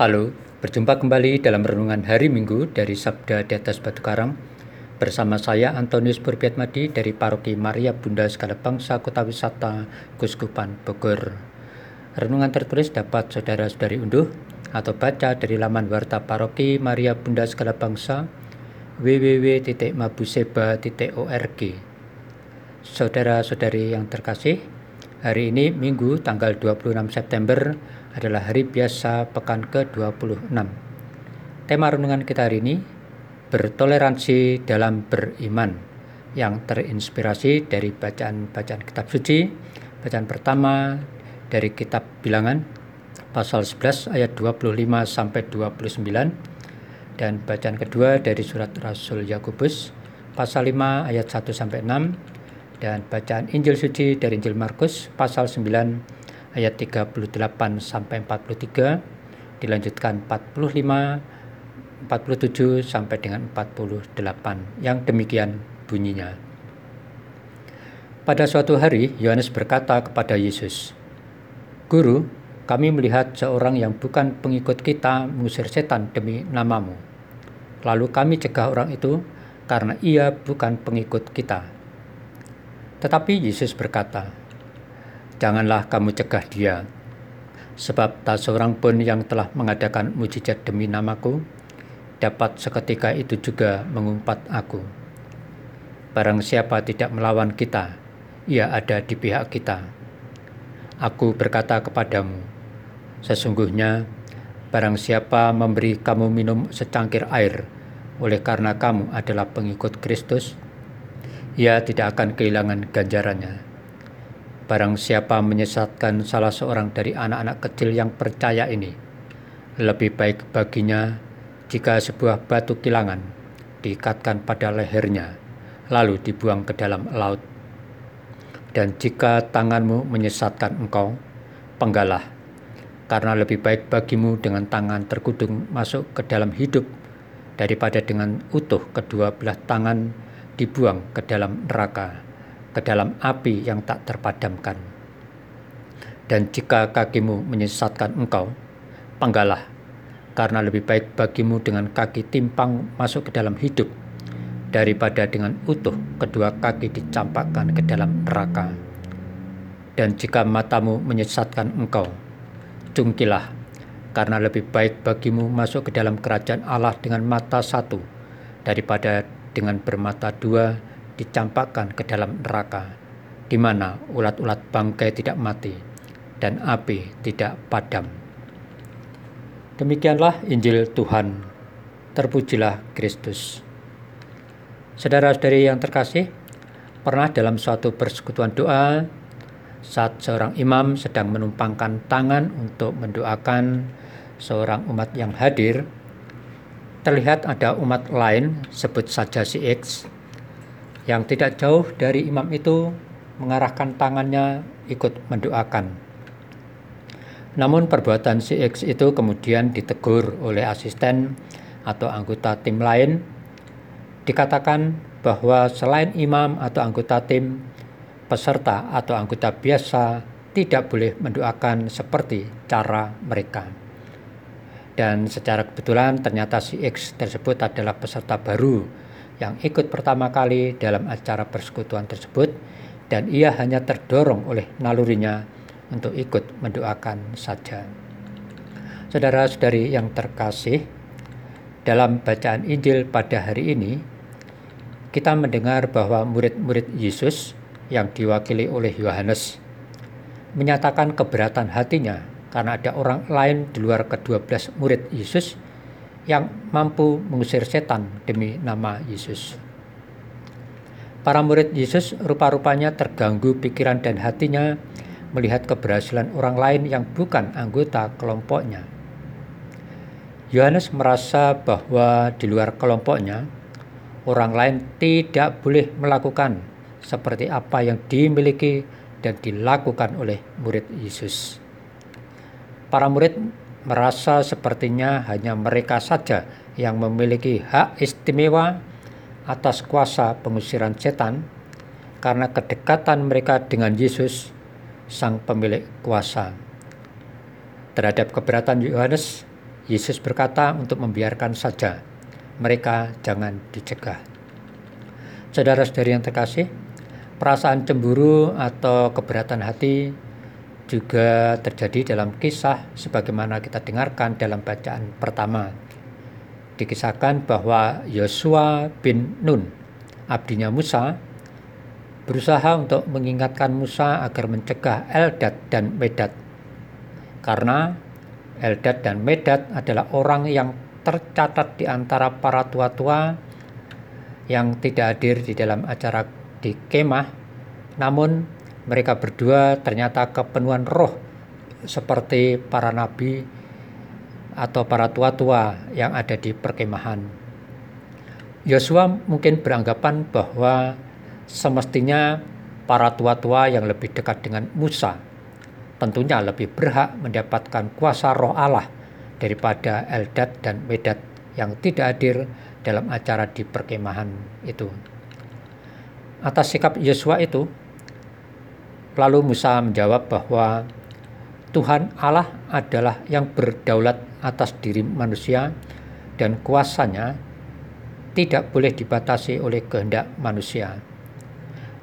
Halo, berjumpa kembali dalam renungan hari Minggu dari Sabda di atas Batu Karang bersama saya Antonius Purbiatmadi dari Paroki Maria Bunda Segala Bangsa Kota Wisata Kuskupan Bogor. Renungan tertulis dapat saudara-saudari unduh atau baca dari laman warta Paroki Maria Bunda Segala Bangsa www.mabuseba.org. Saudara-saudari yang terkasih, hari ini Minggu tanggal 26 September adalah hari biasa pekan ke-26. Tema renungan kita hari ini bertoleransi dalam beriman yang terinspirasi dari bacaan-bacaan kitab suci. Bacaan pertama dari kitab Bilangan pasal 11 ayat 25 sampai 29 dan bacaan kedua dari surat Rasul Yakobus pasal 5 ayat 1 sampai 6 dan bacaan Injil suci dari Injil Markus pasal 9 ayat 38 sampai 43 dilanjutkan 45 47 sampai dengan 48 yang demikian bunyinya. Pada suatu hari Yohanes berkata kepada Yesus Guru kami melihat seorang yang bukan pengikut kita mengusir setan demi namamu. Lalu kami cegah orang itu karena ia bukan pengikut kita. Tetapi Yesus berkata janganlah kamu cegah dia. Sebab tak seorang pun yang telah mengadakan mujizat demi namaku dapat seketika itu juga mengumpat aku. Barang siapa tidak melawan kita, ia ada di pihak kita. Aku berkata kepadamu, sesungguhnya barang siapa memberi kamu minum secangkir air oleh karena kamu adalah pengikut Kristus, ia tidak akan kehilangan ganjarannya Barang siapa menyesatkan salah seorang dari anak-anak kecil yang percaya ini, lebih baik baginya jika sebuah batu kilangan diikatkan pada lehernya, lalu dibuang ke dalam laut. Dan jika tanganmu menyesatkan engkau, penggalah, karena lebih baik bagimu dengan tangan terkudung masuk ke dalam hidup daripada dengan utuh kedua belah tangan dibuang ke dalam neraka ke dalam api yang tak terpadamkan. Dan jika kakimu menyesatkan engkau, panggalah, karena lebih baik bagimu dengan kaki timpang masuk ke dalam hidup daripada dengan utuh kedua kaki dicampakkan ke dalam neraka. Dan jika matamu menyesatkan engkau, cungkilah, karena lebih baik bagimu masuk ke dalam kerajaan Allah dengan mata satu daripada dengan bermata dua dicampakkan ke dalam neraka, di mana ulat-ulat bangkai tidak mati dan api tidak padam. Demikianlah Injil Tuhan. Terpujilah Kristus. Saudara-saudari yang terkasih, pernah dalam suatu persekutuan doa saat seorang imam sedang menumpangkan tangan untuk mendoakan seorang umat yang hadir, terlihat ada umat lain, sebut saja si X, yang tidak jauh dari imam itu mengarahkan tangannya ikut mendoakan. Namun perbuatan si X itu kemudian ditegur oleh asisten atau anggota tim lain. Dikatakan bahwa selain imam atau anggota tim, peserta atau anggota biasa tidak boleh mendoakan seperti cara mereka. Dan secara kebetulan ternyata si X tersebut adalah peserta baru yang ikut pertama kali dalam acara persekutuan tersebut dan ia hanya terdorong oleh nalurinya untuk ikut mendoakan saja. Saudara-saudari yang terkasih, dalam bacaan Injil pada hari ini, kita mendengar bahwa murid-murid Yesus yang diwakili oleh Yohanes menyatakan keberatan hatinya karena ada orang lain di luar kedua belas murid Yesus yang mampu mengusir setan demi nama Yesus. Para murid Yesus rupa-rupanya terganggu pikiran dan hatinya melihat keberhasilan orang lain yang bukan anggota kelompoknya. Yohanes merasa bahwa di luar kelompoknya, orang lain tidak boleh melakukan seperti apa yang dimiliki dan dilakukan oleh murid Yesus. Para murid merasa sepertinya hanya mereka saja yang memiliki hak istimewa atas kuasa pengusiran setan karena kedekatan mereka dengan Yesus, sang pemilik kuasa. Terhadap keberatan Yohanes, Yesus berkata untuk membiarkan saja, mereka jangan dicegah. Saudara-saudari yang terkasih, perasaan cemburu atau keberatan hati juga terjadi dalam kisah sebagaimana kita dengarkan dalam bacaan pertama. Dikisahkan bahwa Yosua bin Nun, abdinya Musa, berusaha untuk mengingatkan Musa agar mencegah Eldad dan Medad. Karena Eldad dan Medad adalah orang yang tercatat di antara para tua-tua yang tidak hadir di dalam acara di kemah, namun mereka berdua ternyata kepenuhan roh seperti para nabi atau para tua-tua yang ada di perkemahan. Yosua mungkin beranggapan bahwa semestinya para tua-tua yang lebih dekat dengan Musa tentunya lebih berhak mendapatkan kuasa roh Allah daripada Eldad dan Medad yang tidak hadir dalam acara di perkemahan itu. Atas sikap Yosua itu, lalu Musa menjawab bahwa Tuhan Allah adalah yang berdaulat atas diri manusia dan kuasanya tidak boleh dibatasi oleh kehendak manusia.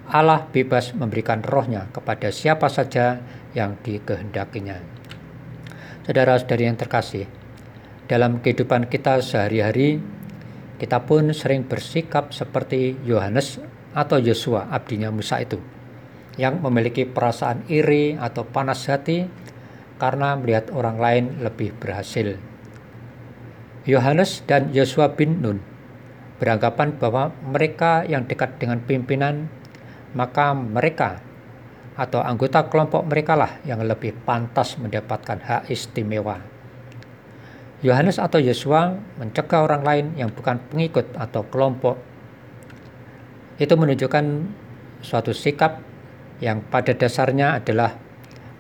Allah bebas memberikan rohnya kepada siapa saja yang dikehendakinya. Saudara-saudari yang terkasih, dalam kehidupan kita sehari-hari, kita pun sering bersikap seperti Yohanes atau Yosua, abdinya Musa itu, yang memiliki perasaan iri atau panas hati karena melihat orang lain lebih berhasil. Yohanes dan Yosua bin Nun beranggapan bahwa mereka yang dekat dengan pimpinan, maka mereka atau anggota kelompok mereka lah yang lebih pantas mendapatkan hak istimewa. Yohanes atau Yosua mencegah orang lain yang bukan pengikut atau kelompok. Itu menunjukkan suatu sikap yang pada dasarnya adalah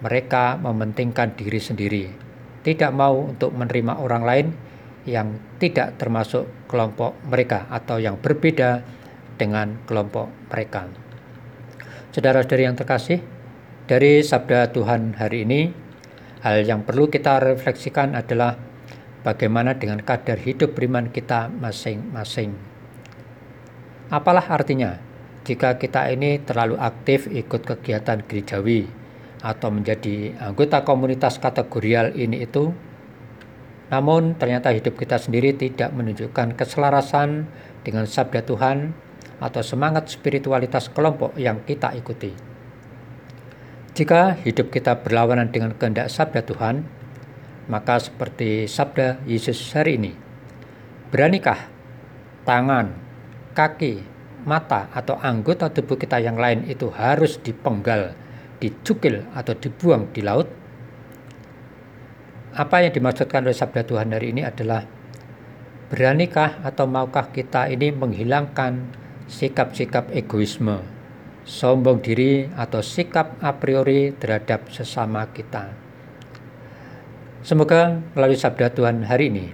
mereka mementingkan diri sendiri, tidak mau untuk menerima orang lain yang tidak termasuk kelompok mereka atau yang berbeda dengan kelompok mereka. Saudara-saudari yang terkasih, dari sabda Tuhan hari ini, hal yang perlu kita refleksikan adalah bagaimana dengan kadar hidup beriman kita masing-masing. Apalah artinya jika kita ini terlalu aktif ikut kegiatan gerejawi atau menjadi anggota komunitas kategorial ini itu, namun ternyata hidup kita sendiri tidak menunjukkan keselarasan dengan sabda Tuhan atau semangat spiritualitas kelompok yang kita ikuti. Jika hidup kita berlawanan dengan kehendak sabda Tuhan, maka seperti sabda Yesus hari ini, beranikah tangan, kaki, mata, atau anggota tubuh kita yang lain itu harus dipenggal, dicukil, atau dibuang di laut? Apa yang dimaksudkan oleh sabda Tuhan hari ini adalah beranikah atau maukah kita ini menghilangkan sikap-sikap egoisme, sombong diri, atau sikap a priori terhadap sesama kita. Semoga melalui sabda Tuhan hari ini,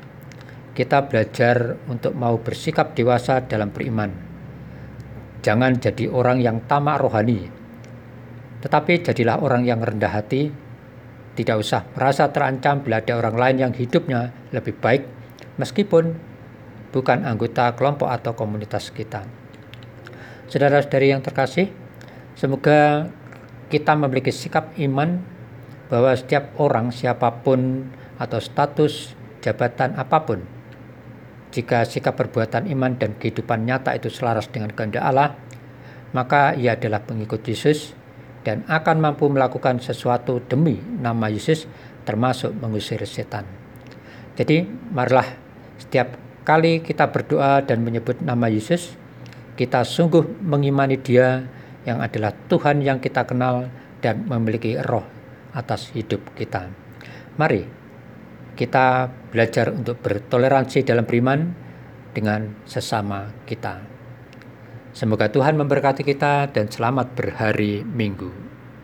kita belajar untuk mau bersikap dewasa dalam beriman. Jangan jadi orang yang tamak rohani, tetapi jadilah orang yang rendah hati, tidak usah merasa terancam bila ada orang lain yang hidupnya lebih baik, meskipun bukan anggota kelompok atau komunitas kita. Saudara-saudari yang terkasih, semoga kita memiliki sikap iman bahwa setiap orang siapa pun atau status jabatan apa pun jika sikap perbuatan iman dan kehidupan nyata itu selaras dengan kehendak Allah, maka ia adalah pengikut Yesus dan akan mampu melakukan sesuatu demi nama Yesus termasuk mengusir setan. Jadi marilah setiap kali kita berdoa dan menyebut nama Yesus, kita sungguh mengimani Dia yang adalah Tuhan yang kita kenal dan memiliki roh atas hidup kita. Mari kita belajar untuk bertoleransi dalam beriman dengan sesama kita. Semoga Tuhan memberkati kita dan selamat berhari Minggu.